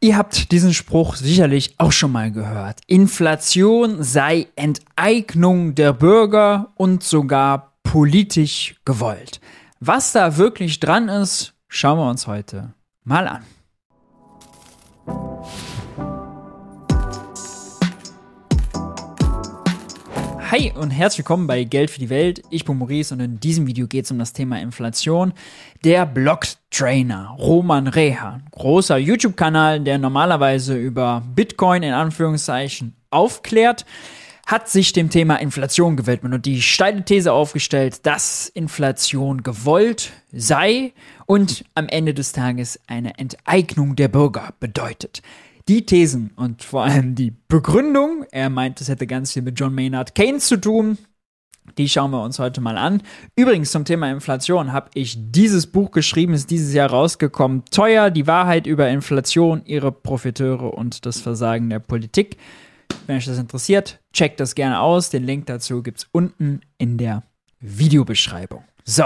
Ihr habt diesen Spruch sicherlich auch schon mal gehört. Inflation sei Enteignung der Bürger und sogar politisch gewollt. Was da wirklich dran ist, schauen wir uns heute mal an. Hi und herzlich willkommen bei Geld für die Welt. Ich bin Maurice und in diesem Video geht es um das Thema Inflation. Der Blocktrainer Roman Reha, großer YouTube-Kanal, der normalerweise über Bitcoin in Anführungszeichen aufklärt, hat sich dem Thema Inflation gewidmet und die steile These aufgestellt, dass Inflation gewollt sei und am Ende des Tages eine Enteignung der Bürger bedeutet die Thesen und vor allem die Begründung, er meint, es hätte ganz viel mit John Maynard Keynes zu tun, die schauen wir uns heute mal an. Übrigens zum Thema Inflation habe ich dieses Buch geschrieben, ist dieses Jahr rausgekommen. Teuer, die Wahrheit über Inflation, ihre Profiteure und das Versagen der Politik. Wenn euch das interessiert, checkt das gerne aus. Den Link dazu gibt es unten in der Videobeschreibung. So,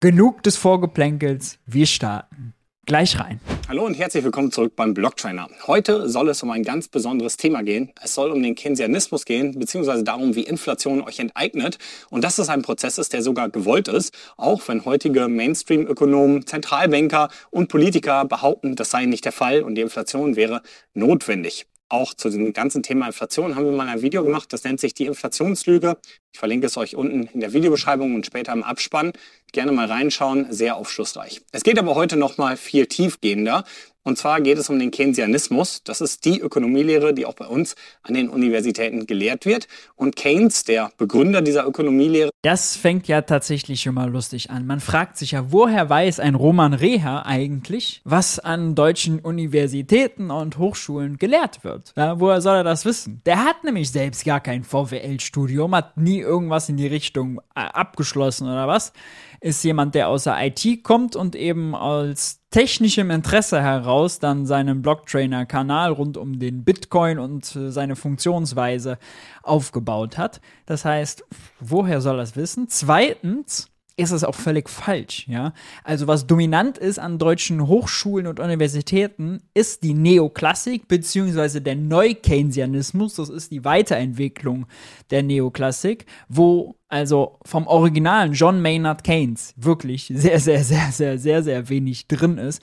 genug des Vorgeplänkels. Wir starten gleich rein. Hallo und herzlich willkommen zurück beim Blocktrainer. Heute soll es um ein ganz besonderes Thema gehen. Es soll um den Keynesianismus gehen, beziehungsweise darum, wie Inflation euch enteignet. Und dass es ein Prozess ist, der sogar gewollt ist, auch wenn heutige Mainstream-Ökonomen, Zentralbanker und Politiker behaupten, das sei nicht der Fall und die Inflation wäre notwendig auch zu dem ganzen Thema Inflation haben wir mal ein Video gemacht, das nennt sich die Inflationslüge. Ich verlinke es euch unten in der Videobeschreibung und später im Abspann. Gerne mal reinschauen, sehr aufschlussreich. Es geht aber heute noch mal viel tiefgehender und zwar geht es um den Keynesianismus. Das ist die Ökonomielehre, die auch bei uns an den Universitäten gelehrt wird. Und Keynes, der Begründer dieser Ökonomielehre. Das fängt ja tatsächlich schon mal lustig an. Man fragt sich ja, woher weiß ein Roman Reha eigentlich, was an deutschen Universitäten und Hochschulen gelehrt wird? Ja, woher soll er das wissen? Der hat nämlich selbst gar kein VWL-Studium, hat nie irgendwas in die Richtung äh, abgeschlossen oder was. Ist jemand, der aus der IT kommt und eben als technischem Interesse heraus dann seinen Blocktrainer-Kanal rund um den Bitcoin und äh, seine Funktionsweise aufgebaut hat. Das heißt, woher soll er es wissen? Zweitens, ist es auch völlig falsch, ja. Also was dominant ist an deutschen Hochschulen und Universitäten, ist die Neoklassik beziehungsweise der Neu-Keynesianismus. Das ist die Weiterentwicklung der Neoklassik, wo also vom originalen John Maynard Keynes wirklich sehr, sehr, sehr, sehr, sehr, sehr wenig drin ist.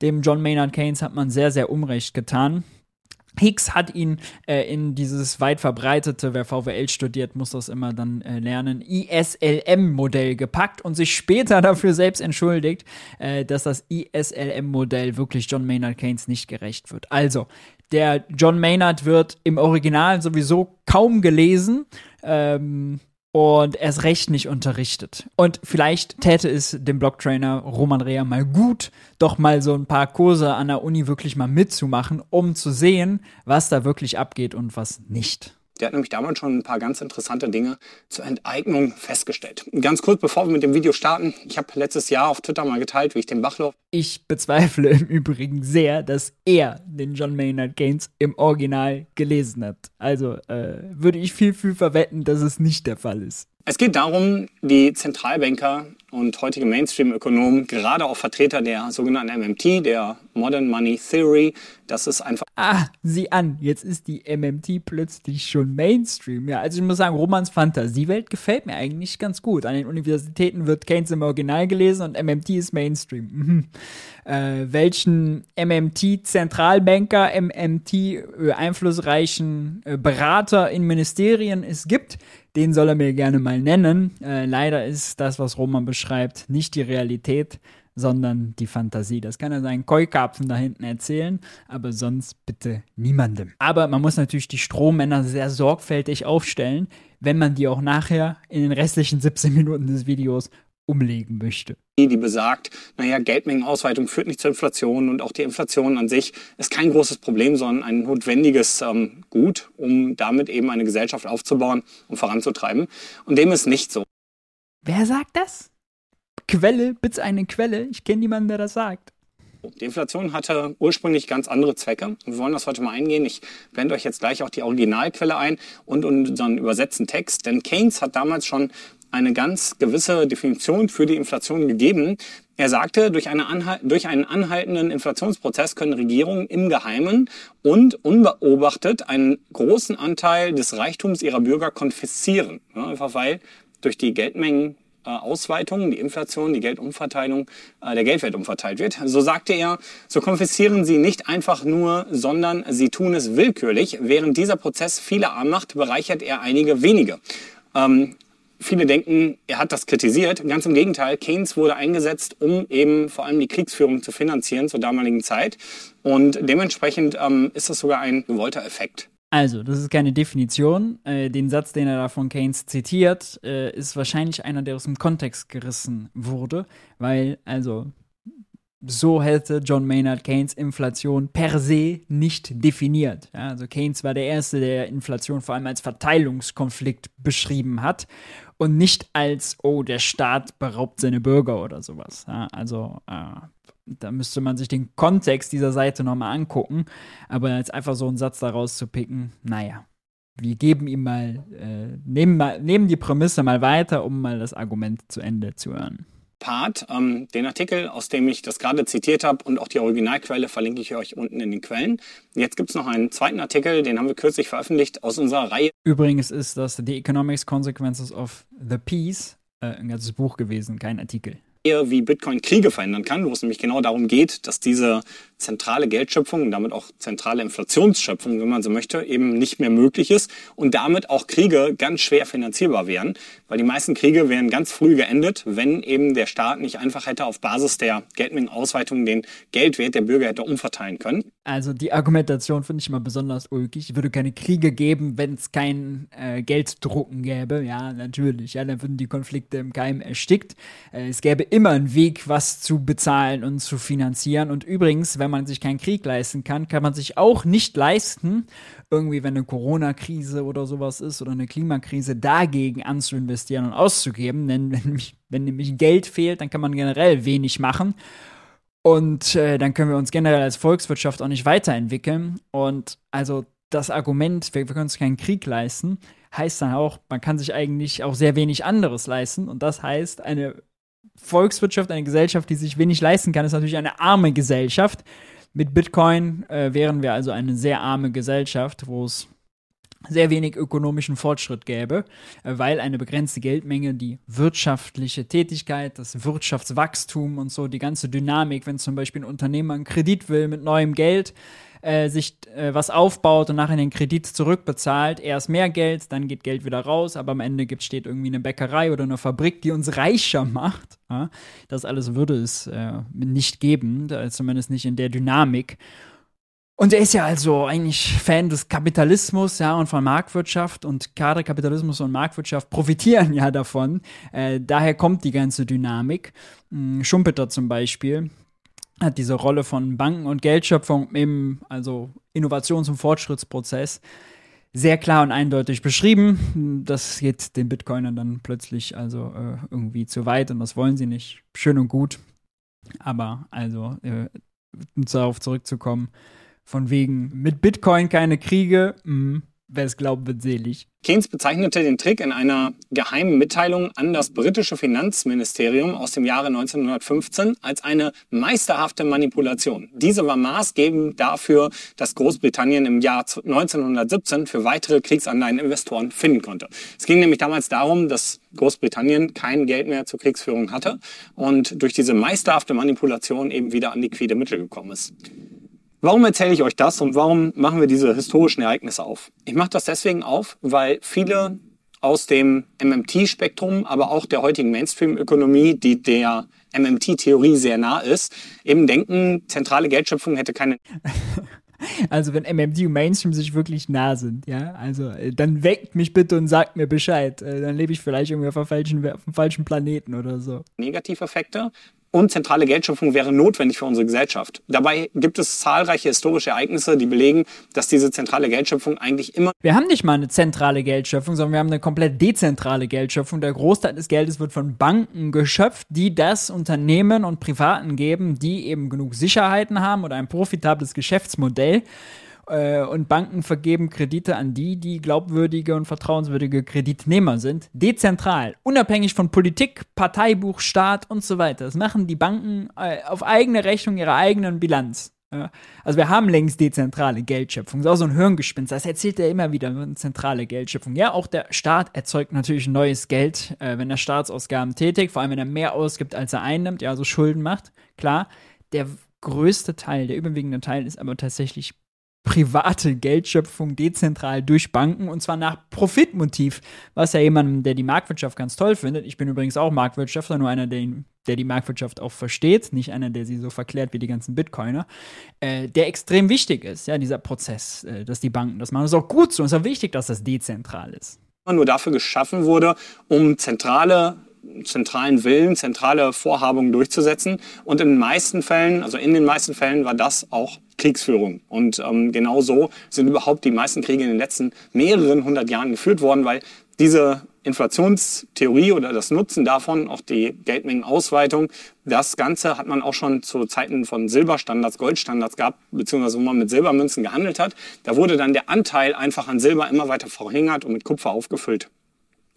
Dem John Maynard Keynes hat man sehr, sehr Unrecht getan. Hicks hat ihn äh, in dieses weit verbreitete, wer VWL studiert, muss das immer dann äh, lernen, ISLM-Modell gepackt und sich später dafür selbst entschuldigt, äh, dass das ISLM-Modell wirklich John Maynard Keynes nicht gerecht wird. Also, der John Maynard wird im Original sowieso kaum gelesen. Ähm, und erst recht nicht unterrichtet. Und vielleicht täte es dem Blocktrainer Roman Rea mal gut, doch mal so ein paar Kurse an der Uni wirklich mal mitzumachen, um zu sehen, was da wirklich abgeht und was nicht. Der hat nämlich damals schon ein paar ganz interessante Dinge zur Enteignung festgestellt. Ganz kurz, bevor wir mit dem Video starten, ich habe letztes Jahr auf Twitter mal geteilt, wie ich den Bachlauf. Ich bezweifle im Übrigen sehr, dass er den John Maynard Keynes im Original gelesen hat. Also äh, würde ich viel, viel verwetten, dass es nicht der Fall ist. Es geht darum, wie Zentralbanker und heutige Mainstream-Ökonomen, gerade auch Vertreter der sogenannten MMT, der Modern Money Theory, das ist einfach. Ah, sieh an, jetzt ist die MMT plötzlich schon Mainstream. Ja, also ich muss sagen, Romans Fantasiewelt gefällt mir eigentlich ganz gut. An den Universitäten wird Keynes im Original gelesen und MMT ist Mainstream. Mhm. Äh, welchen MMT-Zentralbanker, MMT-einflussreichen äh, Berater in Ministerien es gibt, den soll er mir gerne mal nennen. Äh, leider ist das, was Roman beschreibt, nicht die Realität, sondern die Fantasie. Das kann er seinen Keukarpfen da hinten erzählen, aber sonst bitte niemandem. Aber man muss natürlich die Strohmänner sehr sorgfältig aufstellen, wenn man die auch nachher in den restlichen 17 Minuten des Videos umlegen möchte. Die besagt, naja, Geldmengenausweitung führt nicht zur Inflation und auch die Inflation an sich ist kein großes Problem, sondern ein notwendiges ähm, Gut, um damit eben eine Gesellschaft aufzubauen und voranzutreiben. Und dem ist nicht so. Wer sagt das? Quelle, bitte eine Quelle. Ich kenne niemanden, der das sagt. Die Inflation hatte ursprünglich ganz andere Zwecke. Wir wollen das heute mal eingehen. Ich blende euch jetzt gleich auch die Originalquelle ein und unseren übersetzten Text. Denn Keynes hat damals schon eine ganz gewisse Definition für die Inflation gegeben. Er sagte, durch, eine durch einen anhaltenden Inflationsprozess können Regierungen im Geheimen und unbeobachtet einen großen Anteil des Reichtums ihrer Bürger konfiszieren. Ja, einfach weil durch die Geldmengen äh, Ausweitung, die Inflation, die Geldumverteilung, äh, der Geldwert umverteilt wird. So sagte er, so konfiszieren sie nicht einfach nur, sondern sie tun es willkürlich. Während dieser Prozess viele arm macht, bereichert er einige wenige. Ähm, Viele denken, er hat das kritisiert. Ganz im Gegenteil, Keynes wurde eingesetzt, um eben vor allem die Kriegsführung zu finanzieren zur damaligen Zeit. Und dementsprechend ähm, ist das sogar ein gewollter Effekt. Also, das ist keine Definition. Äh, den Satz, den er da von Keynes zitiert, äh, ist wahrscheinlich einer, der aus dem Kontext gerissen wurde, weil, also, so hätte John Maynard Keynes Inflation per se nicht definiert. Ja, also Keynes war der Erste, der Inflation vor allem als Verteilungskonflikt beschrieben hat und nicht als, oh, der Staat beraubt seine Bürger oder sowas. Ja, also äh, da müsste man sich den Kontext dieser Seite nochmal angucken. Aber jetzt einfach so einen Satz daraus zu picken, naja, wir geben ihm mal, äh, nehmen, mal, nehmen die Prämisse mal weiter, um mal das Argument zu Ende zu hören. Part. Ähm, den Artikel, aus dem ich das gerade zitiert habe und auch die Originalquelle verlinke ich euch unten in den Quellen. Jetzt gibt es noch einen zweiten Artikel, den haben wir kürzlich veröffentlicht aus unserer Reihe. Übrigens ist das The Economics Consequences of the Peace, äh, ein ganzes Buch gewesen, kein Artikel wie Bitcoin Kriege verändern kann, wo es nämlich genau darum geht, dass diese zentrale Geldschöpfung und damit auch zentrale Inflationsschöpfung, wenn man so möchte, eben nicht mehr möglich ist und damit auch Kriege ganz schwer finanzierbar wären, weil die meisten Kriege wären ganz früh geendet, wenn eben der Staat nicht einfach hätte auf Basis der Geldmengenausweitung den Geldwert der Bürger hätte umverteilen können. Also die Argumentation finde ich immer besonders ulkig. Es würde keine Kriege geben, wenn es kein äh, Gelddrucken gäbe. Ja, natürlich. Ja, dann würden die Konflikte im Keim erstickt. Äh, es gäbe immer einen Weg, was zu bezahlen und zu finanzieren. Und übrigens, wenn man sich keinen Krieg leisten kann, kann man sich auch nicht leisten, irgendwie, wenn eine Corona-Krise oder sowas ist oder eine Klimakrise, dagegen anzuinvestieren und auszugeben. Denn wenn, wenn nämlich Geld fehlt, dann kann man generell wenig machen. Und äh, dann können wir uns generell als Volkswirtschaft auch nicht weiterentwickeln. Und also das Argument, wir, wir können uns keinen Krieg leisten, heißt dann auch, man kann sich eigentlich auch sehr wenig anderes leisten. Und das heißt, eine Volkswirtschaft, eine Gesellschaft, die sich wenig leisten kann, ist natürlich eine arme Gesellschaft. Mit Bitcoin äh, wären wir also eine sehr arme Gesellschaft, wo es sehr wenig ökonomischen Fortschritt gäbe, äh, weil eine begrenzte Geldmenge die wirtschaftliche Tätigkeit, das Wirtschaftswachstum und so, die ganze Dynamik, wenn zum Beispiel ein Unternehmer einen Kredit will mit neuem Geld, äh, sich äh, was aufbaut und nachher den Kredit zurückbezahlt, erst mehr Geld, dann geht Geld wieder raus, aber am Ende gibt, steht irgendwie eine Bäckerei oder eine Fabrik, die uns reicher macht. Ja? Das alles würde es äh, nicht geben, zumindest nicht in der Dynamik. Und er ist ja also eigentlich Fan des Kapitalismus, ja, und von Marktwirtschaft und gerade Kapitalismus und Marktwirtschaft profitieren ja davon. Äh, daher kommt die ganze Dynamik. Hm, Schumpeter zum Beispiel, hat diese Rolle von Banken und Geldschöpfung im also Innovations- und Fortschrittsprozess sehr klar und eindeutig beschrieben. Das geht den Bitcoinern dann plötzlich also äh, irgendwie zu weit und das wollen sie nicht. Schön und gut. Aber also, äh, um darauf zurückzukommen, von wegen mit Bitcoin keine Kriege, mh, Wer es glaubt, wird selig. Keynes bezeichnete den Trick in einer geheimen Mitteilung an das britische Finanzministerium aus dem Jahre 1915 als eine meisterhafte Manipulation. Diese war maßgebend dafür, dass Großbritannien im Jahr 1917 für weitere Kriegsanleihen Investoren finden konnte. Es ging nämlich damals darum, dass Großbritannien kein Geld mehr zur Kriegsführung hatte und durch diese meisterhafte Manipulation eben wieder an liquide Mittel gekommen ist. Warum erzähle ich euch das und warum machen wir diese historischen Ereignisse auf? Ich mache das deswegen auf, weil viele aus dem MMT-Spektrum, aber auch der heutigen Mainstream-Ökonomie, die der MMT-Theorie sehr nah ist, eben denken, zentrale Geldschöpfung hätte keine. Also wenn MMT und Mainstream sich wirklich nah sind, ja, also äh, dann weckt mich bitte und sagt mir Bescheid. Äh, dann lebe ich vielleicht irgendwie auf falschen, auf einem falschen Planeten oder so. Negativeffekte, und zentrale Geldschöpfung wäre notwendig für unsere Gesellschaft. Dabei gibt es zahlreiche historische Ereignisse, die belegen, dass diese zentrale Geldschöpfung eigentlich immer. Wir haben nicht mal eine zentrale Geldschöpfung, sondern wir haben eine komplett dezentrale Geldschöpfung. Der Großteil des Geldes wird von Banken geschöpft, die das Unternehmen und Privaten geben, die eben genug Sicherheiten haben oder ein profitables Geschäftsmodell äh, und Banken vergeben Kredite an die, die glaubwürdige und vertrauenswürdige Kreditnehmer sind. Dezentral, unabhängig von Politik, Parteibuch, Staat und so weiter. Das machen die Banken äh, auf eigene Rechnung ihrer eigenen Bilanz. Ja. Also wir haben längst dezentrale Geldschöpfung. Das ist auch so ein Hirngespinst. Das erzählt er immer wieder, eine zentrale Geldschöpfung. Ja, auch der Staat erzeugt natürlich neues Geld, äh, wenn er Staatsausgaben tätigt, vor allem wenn er mehr ausgibt, als er einnimmt, ja, so Schulden macht. Klar, der größte Teil, der überwiegende Teil ist aber tatsächlich private Geldschöpfung dezentral durch Banken und zwar nach Profitmotiv, was ja jemandem, der die Marktwirtschaft ganz toll findet. Ich bin übrigens auch Marktwirtschaftler, nur einer, der, der die Marktwirtschaft auch versteht, nicht einer, der sie so verklärt wie die ganzen Bitcoiner, äh, der extrem wichtig ist, ja, dieser Prozess, äh, dass die Banken das machen. Das ist auch gut so, es ist auch wichtig, dass das dezentral ist. Nur dafür geschaffen wurde, um zentrale zentralen Willen, zentrale Vorhabungen durchzusetzen. Und in den meisten Fällen, also in den meisten Fällen war das auch Kriegsführung. Und ähm, genau so sind überhaupt die meisten Kriege in den letzten mehreren hundert Jahren geführt worden, weil diese Inflationstheorie oder das Nutzen davon, auch die Geldmengenausweitung, das Ganze hat man auch schon zu Zeiten von Silberstandards, Goldstandards gehabt, beziehungsweise wo man mit Silbermünzen gehandelt hat. Da wurde dann der Anteil einfach an Silber immer weiter verringert und mit Kupfer aufgefüllt.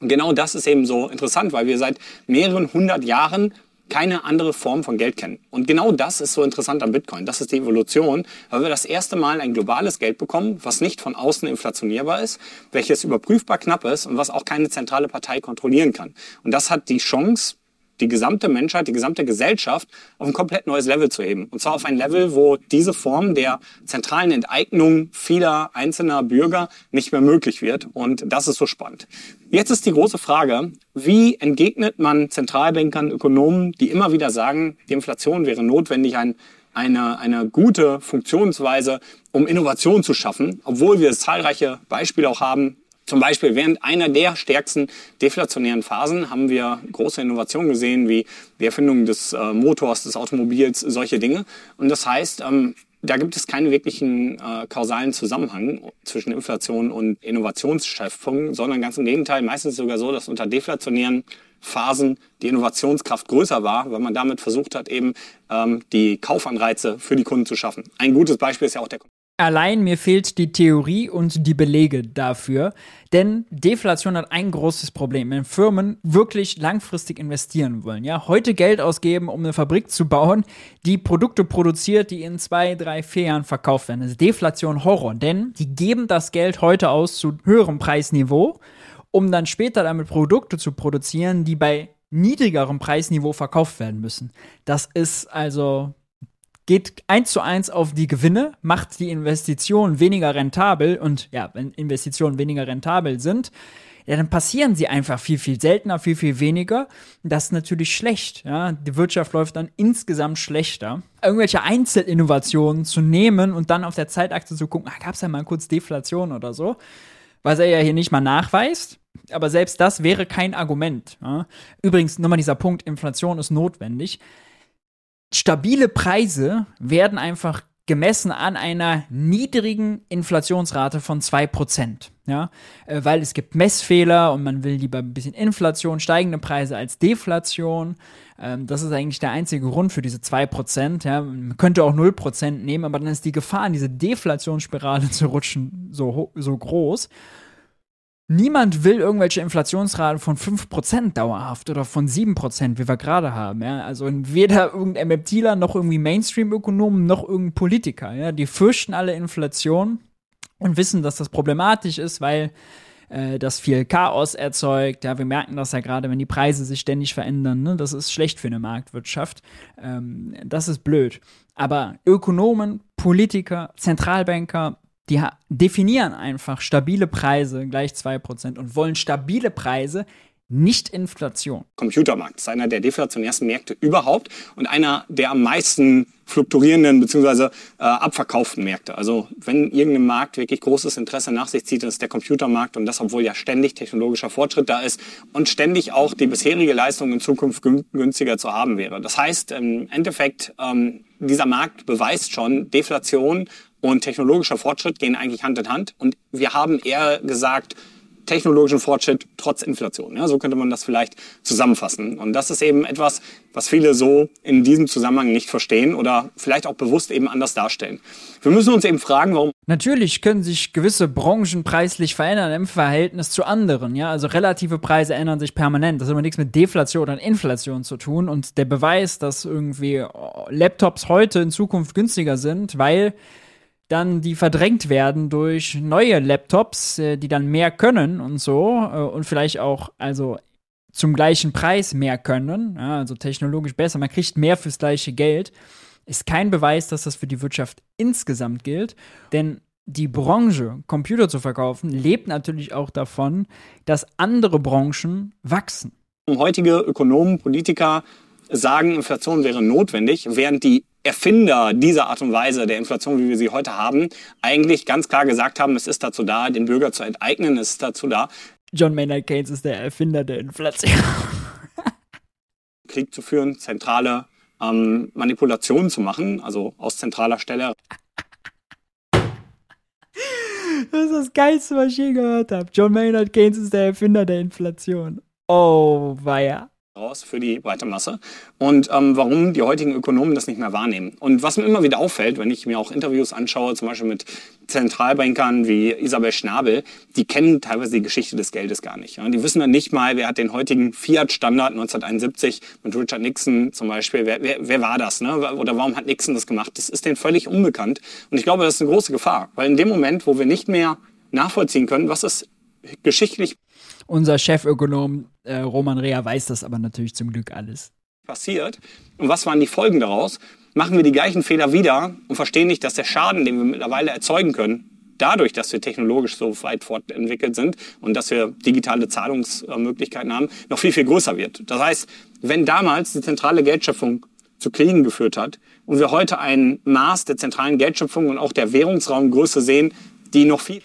Und genau das ist eben so interessant, weil wir seit mehreren hundert Jahren keine andere Form von Geld kennen. Und genau das ist so interessant am Bitcoin. Das ist die Evolution, weil wir das erste Mal ein globales Geld bekommen, was nicht von außen inflationierbar ist, welches überprüfbar knapp ist und was auch keine zentrale Partei kontrollieren kann. Und das hat die Chance, die gesamte Menschheit, die gesamte Gesellschaft auf ein komplett neues Level zu heben. Und zwar auf ein Level, wo diese Form der zentralen Enteignung vieler einzelner Bürger nicht mehr möglich wird. Und das ist so spannend. Jetzt ist die große Frage, wie entgegnet man Zentralbankern, Ökonomen, die immer wieder sagen, die Inflation wäre notwendig, ein eine, eine gute Funktionsweise, um Innovation zu schaffen, obwohl wir zahlreiche Beispiele auch haben, zum Beispiel während einer der stärksten deflationären Phasen haben wir große Innovationen gesehen, wie die Erfindung des äh, Motors, des Automobils, solche Dinge. Und das heißt, ähm, da gibt es keinen wirklichen äh, kausalen Zusammenhang zwischen Inflation und Innovationsschöpfung, sondern ganz im Gegenteil. Meistens sogar so, dass unter deflationären Phasen die Innovationskraft größer war, weil man damit versucht hat, eben ähm, die Kaufanreize für die Kunden zu schaffen. Ein gutes Beispiel ist ja auch der Allein mir fehlt die Theorie und die Belege dafür, denn Deflation hat ein großes Problem. Wenn Firmen wirklich langfristig investieren wollen, ja, heute Geld ausgeben, um eine Fabrik zu bauen, die Produkte produziert, die in zwei, drei, vier Jahren verkauft werden. Das ist Deflation Horror, denn die geben das Geld heute aus zu höherem Preisniveau, um dann später damit Produkte zu produzieren, die bei niedrigerem Preisniveau verkauft werden müssen. Das ist also geht eins zu eins auf die Gewinne, macht die Investition weniger rentabel und ja, wenn Investitionen weniger rentabel sind, ja, dann passieren sie einfach viel, viel seltener, viel, viel weniger. Das ist natürlich schlecht. Ja? Die Wirtschaft läuft dann insgesamt schlechter. Irgendwelche Einzelinnovationen zu nehmen und dann auf der Zeitachse zu gucken, ah, gab es ja mal kurz Deflation oder so, was er ja hier nicht mal nachweist. Aber selbst das wäre kein Argument. Ja? Übrigens, nochmal dieser Punkt, Inflation ist notwendig stabile Preise werden einfach gemessen an einer niedrigen Inflationsrate von 2%. Ja, äh, weil es gibt Messfehler und man will lieber ein bisschen Inflation, steigende Preise als Deflation. Ähm, das ist eigentlich der einzige Grund für diese 2%. Ja, man könnte auch 0% nehmen, aber dann ist die Gefahr, in diese Deflationsspirale zu rutschen, so, so groß. Niemand will irgendwelche Inflationsraten von 5% dauerhaft oder von 7%, wie wir gerade haben. Ja? Also weder irgendein MMTler noch irgendwie Mainstream-Ökonomen noch irgendein Politiker. Ja? Die fürchten alle Inflation und wissen, dass das problematisch ist, weil äh, das viel Chaos erzeugt. Ja, wir merken das ja gerade, wenn die Preise sich ständig verändern. Ne? Das ist schlecht für eine Marktwirtschaft. Ähm, das ist blöd. Aber Ökonomen, Politiker, Zentralbanker, die definieren einfach stabile Preise gleich 2% und wollen stabile Preise, nicht Inflation. Computermarkt ist einer der deflationärsten Märkte überhaupt und einer der am meisten fluktuierenden bzw. Äh, abverkauften Märkte. Also wenn irgendein Markt wirklich großes Interesse nach sich zieht, dann ist der Computermarkt und das, obwohl ja ständig technologischer Fortschritt da ist und ständig auch die bisherige Leistung in Zukunft günstiger zu haben wäre. Das heißt, im Endeffekt, ähm, dieser Markt beweist schon, Deflation und technologischer Fortschritt gehen eigentlich Hand in Hand. Und wir haben eher gesagt, technologischen Fortschritt trotz Inflation. Ja, so könnte man das vielleicht zusammenfassen. Und das ist eben etwas, was viele so in diesem Zusammenhang nicht verstehen oder vielleicht auch bewusst eben anders darstellen. Wir müssen uns eben fragen, warum. Natürlich können sich gewisse Branchen preislich verändern im Verhältnis zu anderen. Ja, also relative Preise ändern sich permanent. Das hat immer nichts mit Deflation oder Inflation zu tun. Und der Beweis, dass irgendwie Laptops heute in Zukunft günstiger sind, weil dann die verdrängt werden durch neue Laptops, äh, die dann mehr können und so äh, und vielleicht auch also zum gleichen Preis mehr können, ja, also technologisch besser, man kriegt mehr fürs gleiche Geld, ist kein Beweis, dass das für die Wirtschaft insgesamt gilt, denn die Branche, Computer zu verkaufen, lebt natürlich auch davon, dass andere Branchen wachsen. Heutige Ökonomen, Politiker sagen, Inflation wäre notwendig, während die Erfinder dieser Art und Weise der Inflation, wie wir sie heute haben, eigentlich ganz klar gesagt haben, es ist dazu da, den Bürger zu enteignen, es ist dazu da. John Maynard Keynes ist der Erfinder der Inflation. Krieg zu führen, zentrale ähm, Manipulationen zu machen, also aus zentraler Stelle. Das ist das Geilste, was ich je gehört habe. John Maynard Keynes ist der Erfinder der Inflation. Oh, weia raus für die breite Masse und ähm, warum die heutigen Ökonomen das nicht mehr wahrnehmen. Und was mir immer wieder auffällt, wenn ich mir auch Interviews anschaue, zum Beispiel mit Zentralbankern wie Isabel Schnabel, die kennen teilweise die Geschichte des Geldes gar nicht. Ja? Die wissen dann nicht mal, wer hat den heutigen Fiat-Standard 1971 mit Richard Nixon zum Beispiel, wer, wer, wer war das? Ne? Oder warum hat Nixon das gemacht? Das ist denen völlig unbekannt. Und ich glaube, das ist eine große Gefahr, weil in dem Moment, wo wir nicht mehr nachvollziehen können, was ist geschichtlich unser Chefökonom äh, Roman Rea weiß das aber natürlich zum Glück alles. Passiert. Und was waren die Folgen daraus? Machen wir die gleichen Fehler wieder und verstehen nicht, dass der Schaden, den wir mittlerweile erzeugen können, dadurch, dass wir technologisch so weit fortentwickelt sind und dass wir digitale Zahlungsmöglichkeiten haben, noch viel, viel größer wird. Das heißt, wenn damals die zentrale Geldschöpfung zu Kriegen geführt hat und wir heute ein Maß der zentralen Geldschöpfung und auch der Währungsraumgröße sehen, die noch viel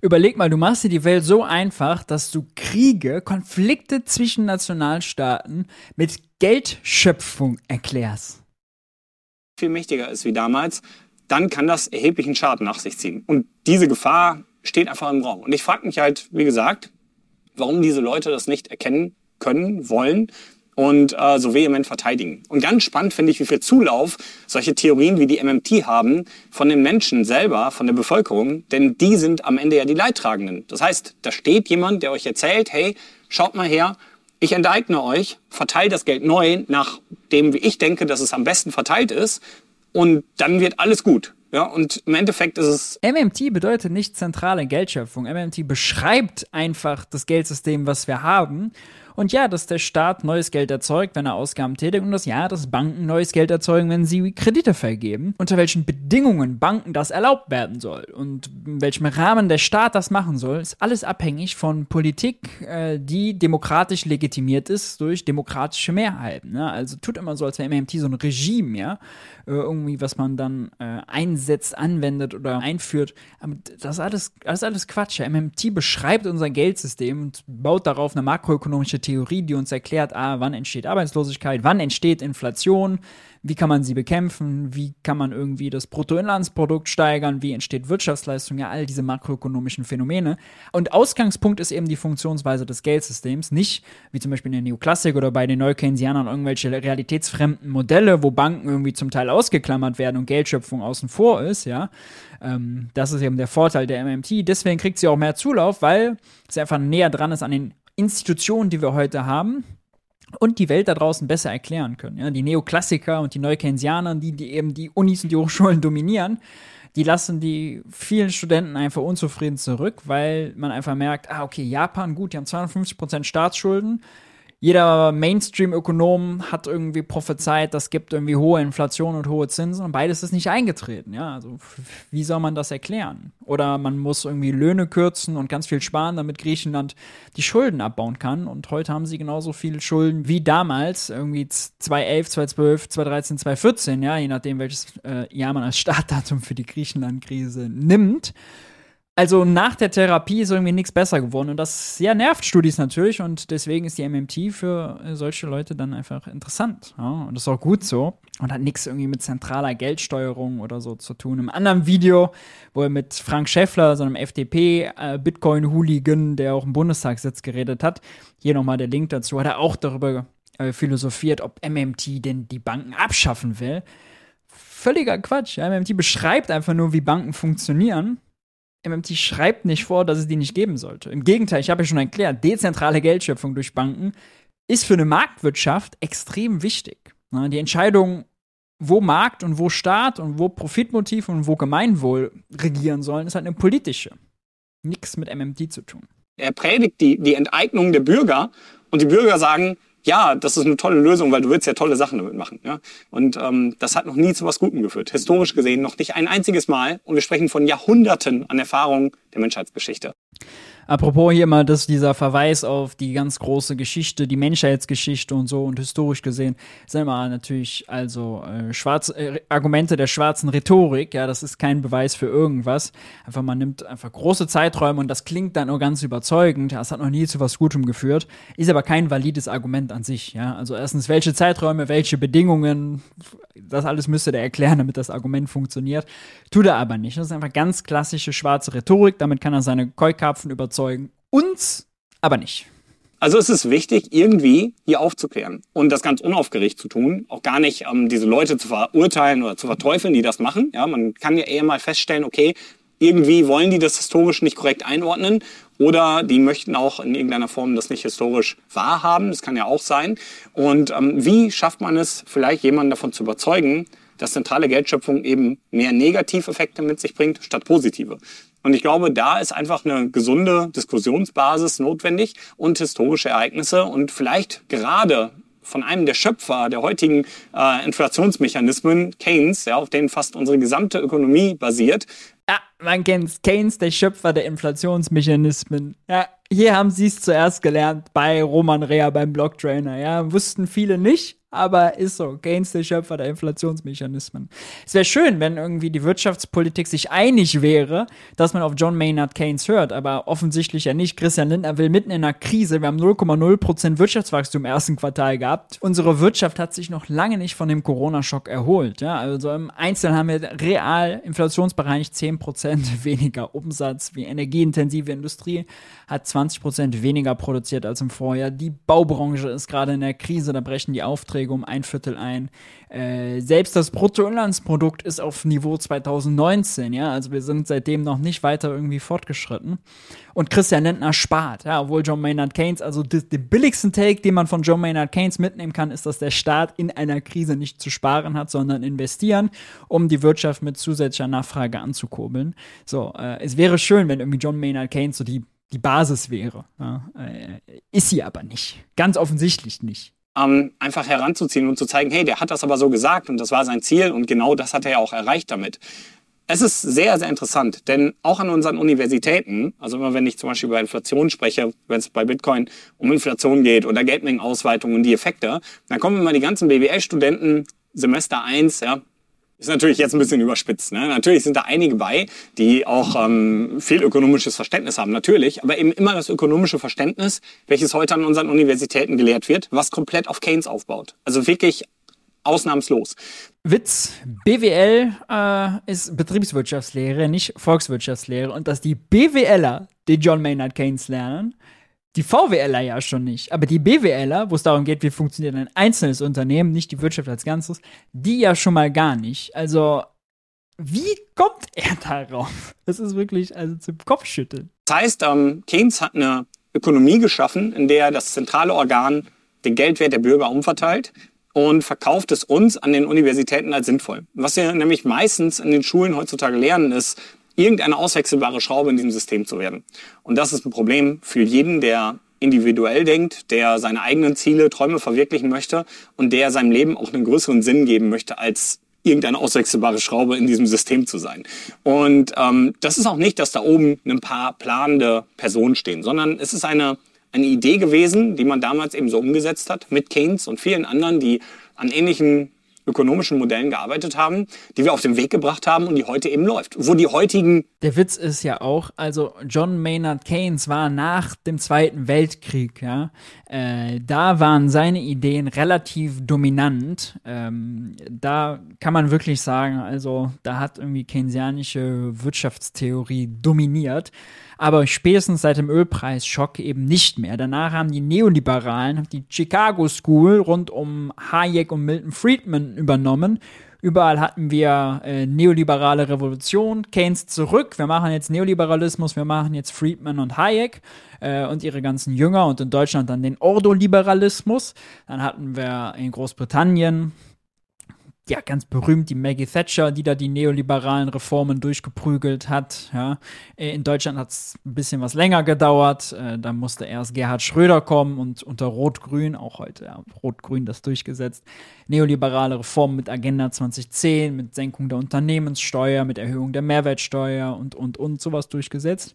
Überleg mal, du machst dir die Welt so einfach, dass du Kriege, Konflikte zwischen Nationalstaaten mit Geldschöpfung erklärst. Viel mächtiger ist wie damals, dann kann das erheblichen Schaden nach sich ziehen. Und diese Gefahr steht einfach im Raum. Und ich frage mich halt, wie gesagt, warum diese Leute das nicht erkennen können, wollen und äh, so vehement verteidigen. Und ganz spannend finde ich, wie viel Zulauf solche Theorien wie die MMT haben von den Menschen selber, von der Bevölkerung, denn die sind am Ende ja die Leidtragenden. Das heißt, da steht jemand, der euch erzählt, hey, schaut mal her, ich enteigne euch, verteile das Geld neu nach dem, wie ich denke, dass es am besten verteilt ist und dann wird alles gut. Ja, und im Endeffekt ist es. MMT bedeutet nicht zentrale Geldschöpfung. MMT beschreibt einfach das Geldsystem, was wir haben und ja, dass der Staat neues Geld erzeugt, wenn er Ausgaben tätigt und dass ja, dass Banken neues Geld erzeugen, wenn sie Kredite vergeben. Unter welchen Bedingungen Banken das erlaubt werden soll und in welchem Rahmen der Staat das machen soll, ist alles abhängig von Politik, äh, die demokratisch legitimiert ist durch demokratische Mehrheiten. Ne? Also tut immer so, als wäre MMT so ein Regime, ja, äh, irgendwie, was man dann äh, einsetzt, anwendet oder einführt. Aber das ist alles, das ist alles Quatsch. Ja. MMT beschreibt unser Geldsystem und baut darauf eine makroökonomische Theorie, die uns erklärt, ah, wann entsteht Arbeitslosigkeit, wann entsteht Inflation, wie kann man sie bekämpfen, wie kann man irgendwie das Bruttoinlandsprodukt steigern, wie entsteht Wirtschaftsleistung, ja, all diese makroökonomischen Phänomene. Und Ausgangspunkt ist eben die Funktionsweise des Geldsystems, nicht wie zum Beispiel in der Neoklassik oder bei den Neukeynesianern irgendwelche realitätsfremden Modelle, wo Banken irgendwie zum Teil ausgeklammert werden und Geldschöpfung außen vor ist, ja. Ähm, das ist eben der Vorteil der MMT. Deswegen kriegt sie auch mehr Zulauf, weil sie einfach näher dran ist an den Institutionen, die wir heute haben und die Welt da draußen besser erklären können. Ja, die Neoklassiker und die Neukeynesianer, die, die eben die Unis und die Hochschulen dominieren, die lassen die vielen Studenten einfach unzufrieden zurück, weil man einfach merkt, ah, okay, Japan, gut, die haben 250% Staatsschulden, jeder Mainstream-Ökonom hat irgendwie prophezeit, das gibt irgendwie hohe Inflation und hohe Zinsen und beides ist nicht eingetreten. Ja, also wie soll man das erklären? Oder man muss irgendwie Löhne kürzen und ganz viel sparen, damit Griechenland die Schulden abbauen kann. Und heute haben sie genauso viele Schulden wie damals, irgendwie 2011, 2012, 2013, 2014, ja, je nachdem, welches äh, Jahr man als Startdatum für die Griechenland-Krise nimmt. Also nach der Therapie ist irgendwie nichts besser geworden und das ja, nervt Studis natürlich und deswegen ist die MMT für solche Leute dann einfach interessant. Ja? Und das ist auch gut so und hat nichts irgendwie mit zentraler Geldsteuerung oder so zu tun. Im anderen Video, wo er mit Frank Schäffler, so einem FDP-Bitcoin-Hooligan, äh, der auch im Bundestag sitzt, geredet hat, hier nochmal der Link dazu, hat er auch darüber äh, philosophiert, ob MMT denn die Banken abschaffen will. Völliger Quatsch. Ja? MMT beschreibt einfach nur, wie Banken funktionieren MMT schreibt nicht vor, dass es die nicht geben sollte. Im Gegenteil, ich habe ja schon erklärt, dezentrale Geldschöpfung durch Banken ist für eine Marktwirtschaft extrem wichtig. Die Entscheidung, wo Markt und wo Staat und wo Profitmotiv und wo Gemeinwohl regieren sollen, ist halt eine politische. Nichts mit MMT zu tun. Er predigt die, die Enteignung der Bürger und die Bürger sagen, ja, das ist eine tolle Lösung, weil du willst ja tolle Sachen damit machen. Ja? Und ähm, das hat noch nie zu was Gutem geführt. Historisch gesehen noch nicht ein einziges Mal. Und wir sprechen von Jahrhunderten an Erfahrung der Menschheitsgeschichte. Apropos hier mal, dass dieser Verweis auf die ganz große Geschichte, die Menschheitsgeschichte und so und historisch gesehen, sind immer natürlich also äh, schwarz, äh, Argumente der schwarzen Rhetorik, ja, das ist kein Beweis für irgendwas. Einfach man nimmt einfach große Zeiträume und das klingt dann nur ganz überzeugend, ja, es hat noch nie zu was Gutem geführt, ist aber kein valides Argument an sich, ja. Also erstens, welche Zeiträume, welche Bedingungen, das alles müsste der erklären, damit das Argument funktioniert. Tut er aber nicht. Das ist einfach ganz klassische schwarze Rhetorik, damit kann er seine Keukarpfen überzeugen überzeugen. Uns aber nicht. Also es ist wichtig, irgendwie hier aufzuklären und das ganz unaufgeregt zu tun. Auch gar nicht ähm, diese Leute zu verurteilen oder zu verteufeln, die das machen. Ja, man kann ja eher mal feststellen, okay, irgendwie wollen die das historisch nicht korrekt einordnen oder die möchten auch in irgendeiner Form das nicht historisch wahrhaben. Das kann ja auch sein. Und ähm, wie schafft man es, vielleicht jemanden davon zu überzeugen, dass zentrale Geldschöpfung eben mehr Negativeffekte mit sich bringt statt positive? Und ich glaube, da ist einfach eine gesunde Diskussionsbasis notwendig und historische Ereignisse und vielleicht gerade von einem der Schöpfer der heutigen äh, Inflationsmechanismen, Keynes, ja, auf denen fast unsere gesamte Ökonomie basiert. Ja, man kennt Keynes, der Schöpfer der Inflationsmechanismen. Ja, hier haben sie es zuerst gelernt bei Roman Rea beim Blocktrainer. Ja, wussten viele nicht aber ist so. Keynes der Schöpfer der Inflationsmechanismen. Es wäre schön, wenn irgendwie die Wirtschaftspolitik sich einig wäre, dass man auf John Maynard Keynes hört, aber offensichtlich ja nicht. Christian Lindner will mitten in einer Krise, wir haben 0,0% Wirtschaftswachstum im ersten Quartal gehabt. Unsere Wirtschaft hat sich noch lange nicht von dem Corona-Schock erholt. Ja? Also im Einzelnen haben wir real inflationsbereinigt 10% weniger Umsatz. Wie energieintensive Industrie hat 20% weniger produziert als im Vorjahr. Die Baubranche ist gerade in der Krise, da brechen die Aufträge Aufträge um ein Viertel ein. Äh, selbst das Bruttoinlandsprodukt ist auf Niveau 2019, ja, also wir sind seitdem noch nicht weiter irgendwie fortgeschritten. Und Christian Lindner spart, ja, obwohl John Maynard Keynes, also den billigsten Take, den man von John Maynard Keynes mitnehmen kann, ist, dass der Staat in einer Krise nicht zu sparen hat, sondern investieren, um die Wirtschaft mit zusätzlicher Nachfrage anzukurbeln. So, äh, es wäre schön, wenn irgendwie John Maynard Keynes so die die Basis wäre. Ja, äh, ist sie aber nicht. Ganz offensichtlich nicht ähm, einfach heranzuziehen und zu zeigen, hey, der hat das aber so gesagt und das war sein Ziel und genau das hat er ja auch erreicht damit. Es ist sehr, sehr interessant, denn auch an unseren Universitäten, also immer wenn ich zum Beispiel über Inflation spreche, wenn es bei Bitcoin um Inflation geht oder Geldmengenausweitung und die Effekte, dann kommen immer die ganzen BWL-Studenten Semester 1, ja, ist natürlich jetzt ein bisschen überspitzt. Ne? Natürlich sind da einige bei, die auch ähm, viel ökonomisches Verständnis haben, natürlich, aber eben immer das ökonomische Verständnis, welches heute an unseren Universitäten gelehrt wird, was komplett auf Keynes aufbaut. Also wirklich ausnahmslos. Witz, BWL äh, ist Betriebswirtschaftslehre, nicht Volkswirtschaftslehre und dass die BWLer die John Maynard Keynes lernen, die VWLer ja schon nicht, aber die BWLer, wo es darum geht, wie funktioniert ein einzelnes Unternehmen, nicht die Wirtschaft als Ganzes, die ja schon mal gar nicht. Also, wie kommt er darauf? Das ist wirklich also zum Kopfschütteln. Das heißt, ähm, Keynes hat eine Ökonomie geschaffen, in der das zentrale Organ den Geldwert der Bürger umverteilt und verkauft es uns an den Universitäten als sinnvoll. Was wir nämlich meistens in den Schulen heutzutage lernen, ist, irgendeine auswechselbare Schraube in diesem System zu werden. Und das ist ein Problem für jeden, der individuell denkt, der seine eigenen Ziele, Träume verwirklichen möchte und der seinem Leben auch einen größeren Sinn geben möchte, als irgendeine auswechselbare Schraube in diesem System zu sein. Und ähm, das ist auch nicht, dass da oben ein paar planende Personen stehen, sondern es ist eine, eine Idee gewesen, die man damals eben so umgesetzt hat mit Keynes und vielen anderen, die an ähnlichen ökonomischen Modellen gearbeitet haben, die wir auf den Weg gebracht haben und die heute eben läuft. Wo die heutigen Der Witz ist ja auch, also John Maynard Keynes war nach dem Zweiten Weltkrieg, ja, äh, da waren seine Ideen relativ dominant. Ähm, da kann man wirklich sagen, also da hat irgendwie keynesianische Wirtschaftstheorie dominiert. Aber spätestens seit dem Ölpreisschock eben nicht mehr. Danach haben die Neoliberalen die Chicago School rund um Hayek und Milton Friedman übernommen Überall hatten wir äh, neoliberale Revolution, Keynes zurück, wir machen jetzt Neoliberalismus, wir machen jetzt Friedman und Hayek äh, und ihre ganzen Jünger und in Deutschland dann den Ordoliberalismus. Dann hatten wir in Großbritannien ja, ganz berühmt, die Maggie Thatcher, die da die neoliberalen Reformen durchgeprügelt hat. Ja. Äh, in Deutschland hat es ein bisschen was länger gedauert. Äh, da musste erst Gerhard Schröder kommen und unter Rot-Grün, auch heute ja, Rot-Grün das durchgesetzt, neoliberale Reformen mit Agenda 2010, mit Senkung der Unternehmenssteuer, mit Erhöhung der Mehrwertsteuer und, und, und sowas durchgesetzt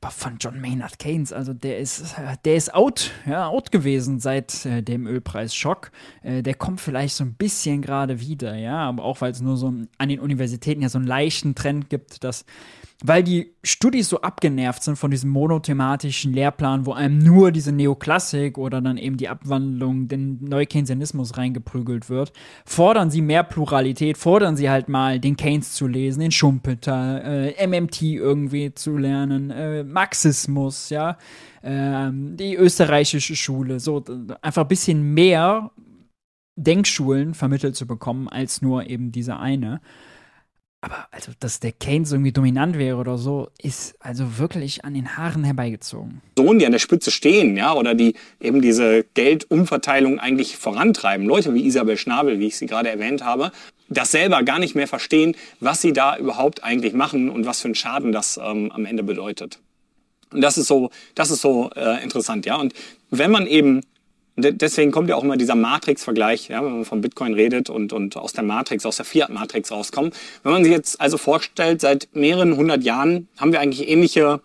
aber von John Maynard Keynes, also der ist, der ist out, ja, out gewesen seit äh, dem Ölpreisschock. Äh, der kommt vielleicht so ein bisschen gerade wieder, ja, aber auch weil es nur so an den Universitäten ja so einen leichten Trend gibt, dass weil die Studis so abgenervt sind von diesem monothematischen Lehrplan, wo einem nur diese Neoklassik oder dann eben die Abwandlung, den Neukeynesianismus reingeprügelt wird, fordern sie mehr Pluralität, fordern sie halt mal den Keynes zu lesen, den Schumpeter, äh, MMT irgendwie zu lernen, äh, Marxismus, ja, äh, die österreichische Schule, so einfach ein bisschen mehr Denkschulen vermittelt zu bekommen als nur eben diese eine. Aber also, dass der Keynes irgendwie dominant wäre oder so, ist also wirklich an den Haaren herbeigezogen. Personen, die an der Spitze stehen, ja, oder die eben diese Geldumverteilung eigentlich vorantreiben, Leute wie Isabel Schnabel, wie ich sie gerade erwähnt habe, das selber gar nicht mehr verstehen, was sie da überhaupt eigentlich machen und was für einen Schaden das ähm, am Ende bedeutet. Und das ist so, das ist so äh, interessant, ja. Und wenn man eben deswegen kommt ja auch immer dieser Matrix-Vergleich, ja, wenn man von Bitcoin redet und, und aus der Matrix, aus der Fiat-Matrix rauskommt. Wenn man sich jetzt also vorstellt, seit mehreren hundert Jahren haben wir eigentlich ähnliche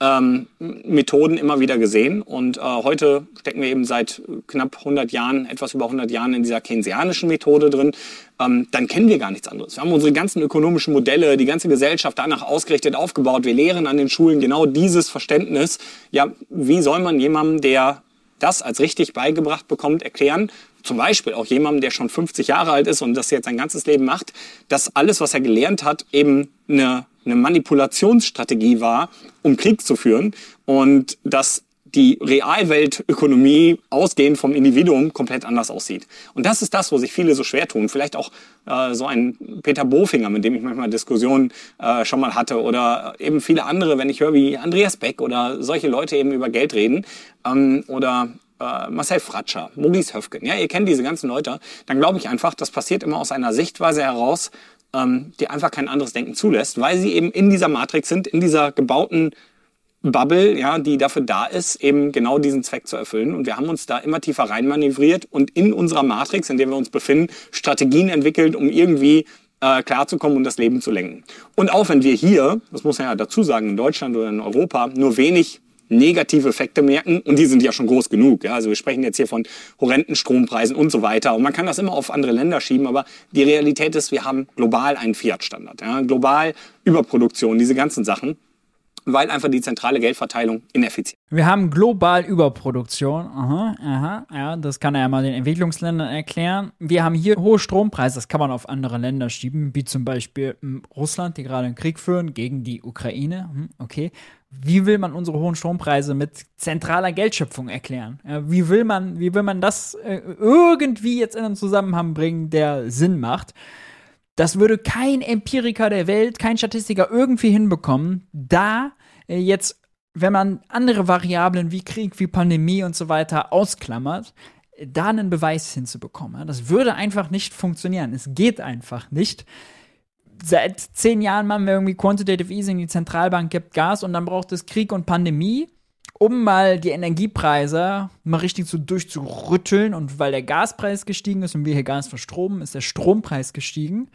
ähm, Methoden immer wieder gesehen. Und äh, heute stecken wir eben seit knapp 100 Jahren, etwas über 100 Jahren in dieser keynesianischen Methode drin. Ähm, dann kennen wir gar nichts anderes. Wir haben unsere ganzen ökonomischen Modelle, die ganze Gesellschaft danach ausgerichtet, aufgebaut. Wir lehren an den Schulen genau dieses Verständnis. Ja, wie soll man jemandem, der das als richtig beigebracht bekommt, erklären, zum Beispiel auch jemandem, der schon 50 Jahre alt ist und das jetzt sein ganzes Leben macht, dass alles, was er gelernt hat, eben eine, eine Manipulationsstrategie war, um Krieg zu führen. Und dass die Realweltökonomie ausgehend vom Individuum komplett anders aussieht. Und das ist das, wo sich viele so schwer tun. Vielleicht auch äh, so ein Peter Bofinger, mit dem ich manchmal Diskussionen äh, schon mal hatte, oder eben viele andere, wenn ich höre, wie Andreas Beck oder solche Leute eben über Geld reden, ähm, oder äh, Marcel Fratscher, Maurice Höfgen, ja, ihr kennt diese ganzen Leute, dann glaube ich einfach, das passiert immer aus einer Sichtweise heraus, ähm, die einfach kein anderes Denken zulässt, weil sie eben in dieser Matrix sind, in dieser gebauten Bubble, ja, die dafür da ist, eben genau diesen Zweck zu erfüllen. Und wir haben uns da immer tiefer reinmanövriert und in unserer Matrix, in der wir uns befinden, Strategien entwickelt, um irgendwie äh, klarzukommen und das Leben zu lenken. Und auch wenn wir hier, das muss man ja dazu sagen, in Deutschland oder in Europa, nur wenig negative Effekte merken und die sind ja schon groß genug. Ja? Also wir sprechen jetzt hier von horrenden Strompreisen und so weiter und man kann das immer auf andere Länder schieben, aber die Realität ist, wir haben global einen Fiat-Standard, ja? global Überproduktion, diese ganzen Sachen weil einfach die zentrale Geldverteilung ineffizient ist. Wir haben global Überproduktion. Aha, aha, ja, das kann er ja mal den Entwicklungsländern erklären. Wir haben hier hohe Strompreise, das kann man auf andere Länder schieben, wie zum Beispiel hm, Russland, die gerade einen Krieg führen gegen die Ukraine. Hm, okay. Wie will man unsere hohen Strompreise mit zentraler Geldschöpfung erklären? Wie will man, wie will man das äh, irgendwie jetzt in einen Zusammenhang bringen, der Sinn macht? Das würde kein Empiriker der Welt, kein Statistiker irgendwie hinbekommen, da jetzt, wenn man andere Variablen wie Krieg, wie Pandemie und so weiter ausklammert, da einen Beweis hinzubekommen. Das würde einfach nicht funktionieren. Es geht einfach nicht. Seit zehn Jahren machen wir irgendwie Quantitative Easing, die Zentralbank gibt Gas und dann braucht es Krieg und Pandemie um mal die Energiepreise mal richtig so durchzurütteln und weil der Gaspreis gestiegen ist und wir hier Gas verstromen, ist der Strompreis gestiegen.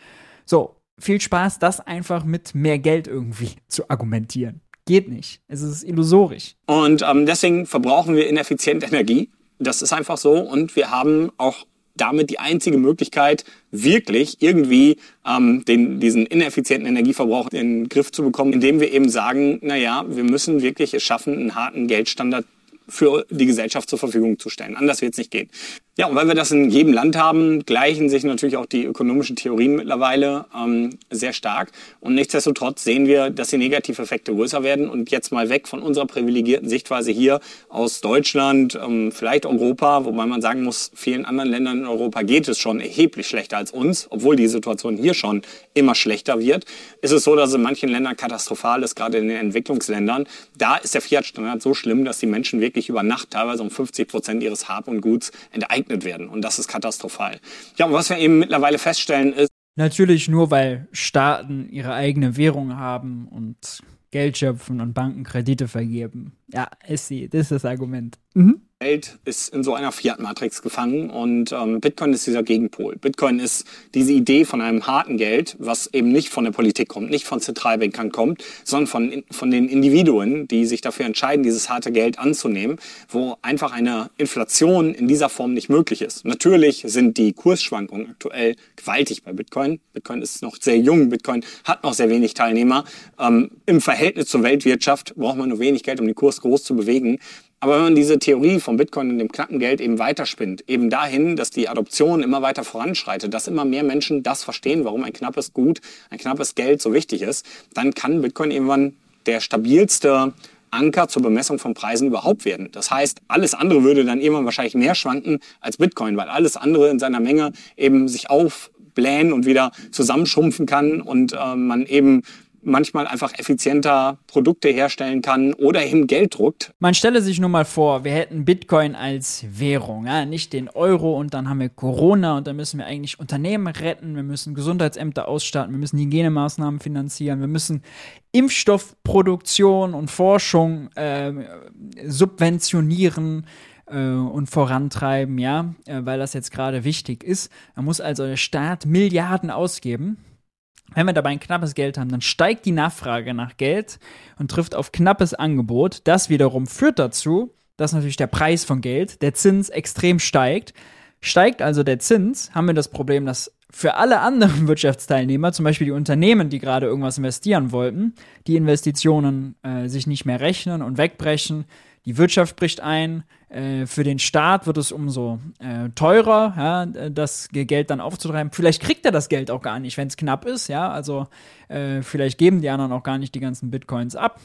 So, viel Spaß, das einfach mit mehr Geld irgendwie zu argumentieren. Geht nicht. Es ist illusorisch. Und ähm, deswegen verbrauchen wir ineffizient Energie. Das ist einfach so. Und wir haben auch damit die einzige Möglichkeit, wirklich irgendwie ähm, den, diesen ineffizienten Energieverbrauch in den Griff zu bekommen, indem wir eben sagen, na ja, wir müssen wirklich es schaffen, einen harten Geldstandard für die Gesellschaft zur Verfügung zu stellen. Anders wird es nicht gehen. Ja, und weil wir das in jedem Land haben, gleichen sich natürlich auch die ökonomischen Theorien mittlerweile ähm, sehr stark. Und nichtsdestotrotz sehen wir, dass die Negativeffekte größer werden. Und jetzt mal weg von unserer privilegierten Sichtweise hier aus Deutschland, ähm, vielleicht Europa, wobei man sagen muss, vielen anderen Ländern in Europa geht es schon erheblich schlechter als uns, obwohl die Situation hier schon immer schlechter wird. Ist es so, dass in manchen Ländern katastrophal ist, gerade in den Entwicklungsländern. Da ist der Fiat-Standard so schlimm, dass die Menschen wirklich über Nacht teilweise um 50 Prozent ihres Hab und Guts enteignen enteignet werden. Und das ist katastrophal. Ja, und was wir eben mittlerweile feststellen ist. Natürlich nur, weil Staaten ihre eigene Währung haben und Geld schöpfen und Banken Kredite vergeben. Ja, ist sie. Das ist das Argument. Mhm. Welt ist in so einer Fiat-Matrix gefangen und ähm, Bitcoin ist dieser Gegenpol. Bitcoin ist diese Idee von einem harten Geld, was eben nicht von der Politik kommt, nicht von Zentralbankern kommt, sondern von, von den Individuen, die sich dafür entscheiden, dieses harte Geld anzunehmen, wo einfach eine Inflation in dieser Form nicht möglich ist. Natürlich sind die Kursschwankungen aktuell gewaltig bei Bitcoin. Bitcoin ist noch sehr jung, Bitcoin hat noch sehr wenig Teilnehmer. Ähm, Im Verhältnis zur Weltwirtschaft braucht man nur wenig Geld, um den Kurs groß zu bewegen. Aber wenn man diese Theorie vom Bitcoin und dem knappen Geld eben weiterspinnt, eben dahin, dass die Adoption immer weiter voranschreitet, dass immer mehr Menschen das verstehen, warum ein knappes Gut, ein knappes Geld so wichtig ist, dann kann Bitcoin irgendwann der stabilste Anker zur Bemessung von Preisen überhaupt werden. Das heißt, alles andere würde dann irgendwann wahrscheinlich mehr schwanken als Bitcoin, weil alles andere in seiner Menge eben sich aufblähen und wieder zusammenschrumpfen kann und äh, man eben manchmal einfach effizienter Produkte herstellen kann oder eben Geld druckt. Man stelle sich nur mal vor, wir hätten Bitcoin als Währung, ja, nicht den Euro und dann haben wir Corona und dann müssen wir eigentlich Unternehmen retten, wir müssen Gesundheitsämter ausstatten, wir müssen Hygienemaßnahmen finanzieren, wir müssen Impfstoffproduktion und Forschung äh, subventionieren und vorantreiben, ja, äh, weil das jetzt gerade wichtig ist. Da muss also der Staat Milliarden ausgeben wenn wir dabei ein knappes Geld haben, dann steigt die Nachfrage nach Geld und trifft auf knappes Angebot. Das wiederum führt dazu, dass natürlich der Preis von Geld, der Zins extrem steigt. Steigt also der Zins, haben wir das Problem, dass für alle anderen Wirtschaftsteilnehmer, zum Beispiel die Unternehmen, die gerade irgendwas investieren wollten, die Investitionen äh, sich nicht mehr rechnen und wegbrechen. Die Wirtschaft bricht ein, äh, für den Staat wird es umso äh, teurer, ja, das Geld dann aufzutreiben. Vielleicht kriegt er das Geld auch gar nicht, wenn es knapp ist, ja. Also äh, vielleicht geben die anderen auch gar nicht die ganzen Bitcoins ab.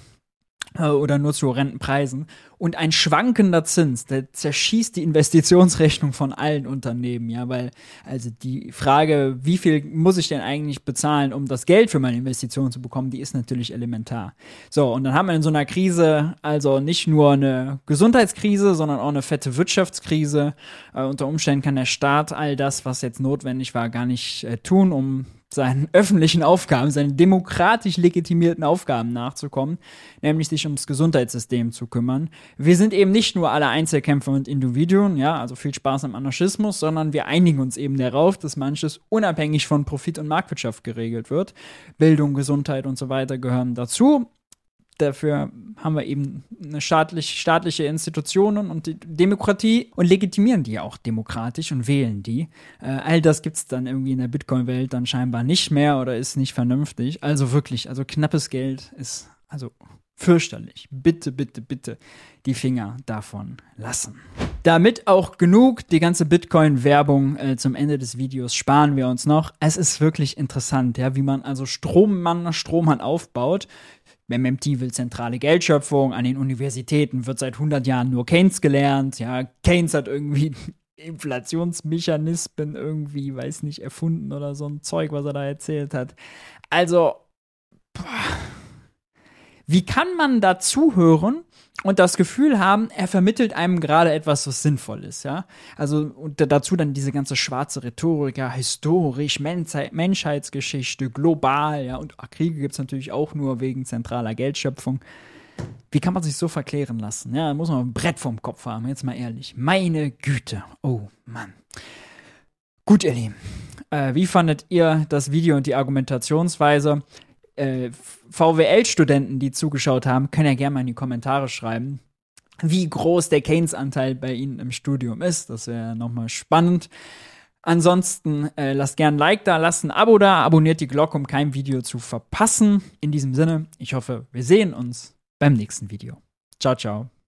Äh, oder nur zu horrenden Preisen. Und ein schwankender Zins, der zerschießt die Investitionsrechnung von allen Unternehmen, ja, weil also die Frage, wie viel muss ich denn eigentlich bezahlen, um das Geld für meine Investition zu bekommen, die ist natürlich elementar. So, und dann haben wir in so einer Krise also nicht nur eine Gesundheitskrise, sondern auch eine fette Wirtschaftskrise. Äh, unter Umständen kann der Staat all das, was jetzt notwendig war, gar nicht äh, tun, um seinen öffentlichen Aufgaben, seinen demokratisch legitimierten Aufgaben nachzukommen, nämlich sich ums Gesundheitssystem zu kümmern. Wir sind eben nicht nur alle Einzelkämpfer und Individuen, ja, also viel Spaß am Anarchismus, sondern wir einigen uns eben darauf, dass manches unabhängig von Profit und Marktwirtschaft geregelt wird. Bildung, Gesundheit und so weiter gehören dazu dafür haben wir eben eine staatlich, staatliche Institutionen und die Demokratie und legitimieren die auch demokratisch und wählen die. Äh, all das gibt es dann irgendwie in der Bitcoin-Welt dann scheinbar nicht mehr oder ist nicht vernünftig. Also wirklich, also knappes Geld ist also fürchterlich. Bitte, bitte, bitte die Finger davon lassen. Damit auch genug die ganze Bitcoin-Werbung äh, zum Ende des Videos sparen wir uns noch. Es ist wirklich interessant, ja, wie man also Strommann, Strohmann aufbaut. MMT will zentrale Geldschöpfung, an den Universitäten wird seit 100 Jahren nur Keynes gelernt, ja, Keynes hat irgendwie Inflationsmechanismen irgendwie, weiß nicht, erfunden oder so ein Zeug, was er da erzählt hat. Also, boah, wie kann man da zuhören und das Gefühl haben, er vermittelt einem gerade etwas, was sinnvoll ist, ja. Also und dazu dann diese ganze schwarze Rhetorik, ja, historisch, Menschheit, Menschheitsgeschichte, global, ja, und ach, Kriege gibt es natürlich auch nur wegen zentraler Geldschöpfung. Wie kann man sich so verklären lassen? Ja, da muss man ein Brett vom Kopf haben, jetzt mal ehrlich. Meine Güte. Oh Mann. Gut, ihr Lieben. Äh, wie fandet ihr das Video und die Argumentationsweise? Äh, VWL-Studenten, die zugeschaut haben, können ja gerne mal in die Kommentare schreiben, wie groß der Keynes-Anteil bei Ihnen im Studium ist. Das wäre nochmal spannend. Ansonsten äh, lasst gern ein Like da, lasst ein Abo da, abonniert die Glocke, um kein Video zu verpassen. In diesem Sinne, ich hoffe, wir sehen uns beim nächsten Video. Ciao, ciao.